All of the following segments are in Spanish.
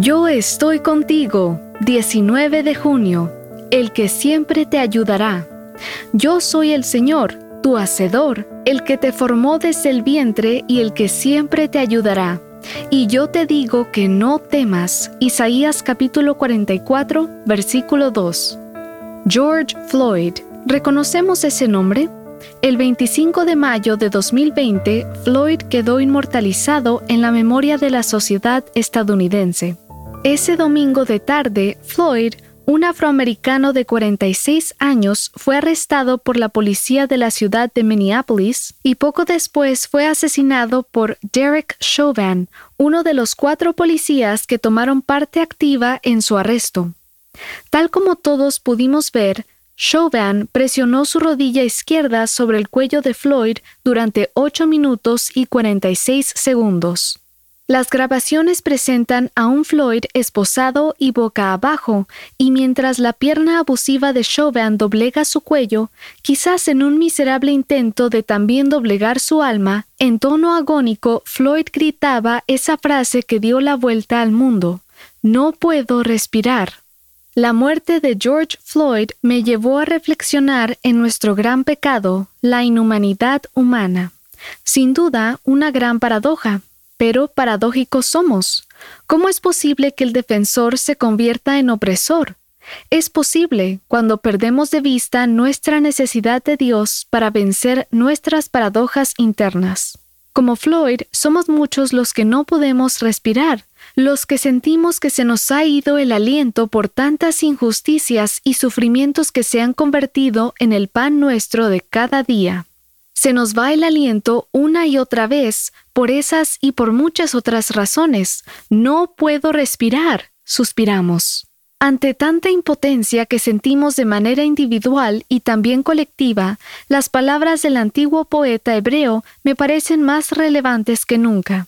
Yo estoy contigo, 19 de junio, el que siempre te ayudará. Yo soy el Señor, tu Hacedor, el que te formó desde el vientre y el que siempre te ayudará. Y yo te digo que no temas. Isaías capítulo 44, versículo 2. George Floyd. ¿Reconocemos ese nombre? El 25 de mayo de 2020, Floyd quedó inmortalizado en la memoria de la sociedad estadounidense. Ese domingo de tarde, Floyd, un afroamericano de 46 años, fue arrestado por la policía de la ciudad de Minneapolis y poco después fue asesinado por Derek Chauvin, uno de los cuatro policías que tomaron parte activa en su arresto. Tal como todos pudimos ver, Chauvin presionó su rodilla izquierda sobre el cuello de Floyd durante 8 minutos y 46 segundos. Las grabaciones presentan a un Floyd esposado y boca abajo, y mientras la pierna abusiva de Chauvin doblega su cuello, quizás en un miserable intento de también doblegar su alma, en tono agónico Floyd gritaba esa frase que dio la vuelta al mundo: No puedo respirar. La muerte de George Floyd me llevó a reflexionar en nuestro gran pecado, la inhumanidad humana. Sin duda, una gran paradoja pero paradójicos somos. ¿Cómo es posible que el defensor se convierta en opresor? Es posible cuando perdemos de vista nuestra necesidad de Dios para vencer nuestras paradojas internas. Como Floyd, somos muchos los que no podemos respirar, los que sentimos que se nos ha ido el aliento por tantas injusticias y sufrimientos que se han convertido en el pan nuestro de cada día. Se nos va el aliento una y otra vez por esas y por muchas otras razones. No puedo respirar, suspiramos. Ante tanta impotencia que sentimos de manera individual y también colectiva, las palabras del antiguo poeta hebreo me parecen más relevantes que nunca.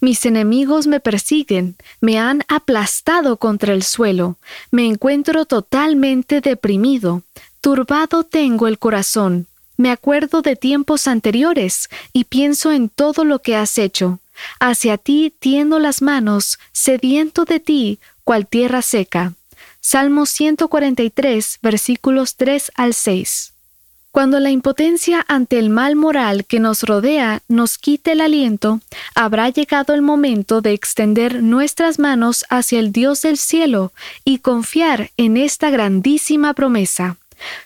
Mis enemigos me persiguen, me han aplastado contra el suelo, me encuentro totalmente deprimido, turbado tengo el corazón, me acuerdo de tiempos anteriores y pienso en todo lo que has hecho. Hacia ti tiendo las manos, sediento de ti, cual tierra seca. Salmo 143, versículos 3 al 6. Cuando la impotencia ante el mal moral que nos rodea nos quite el aliento, habrá llegado el momento de extender nuestras manos hacia el Dios del cielo y confiar en esta grandísima promesa.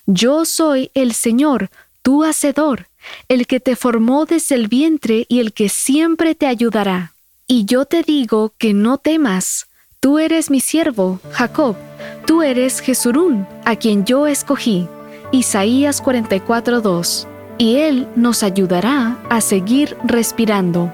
Yo soy el Señor, tu Hacedor, el que te formó desde el vientre y el que siempre te ayudará. Y yo te digo que no temas, tú eres mi siervo, Jacob, tú eres Jesurún, a quien yo escogí. Isaías 44:2. Y Él nos ayudará a seguir respirando.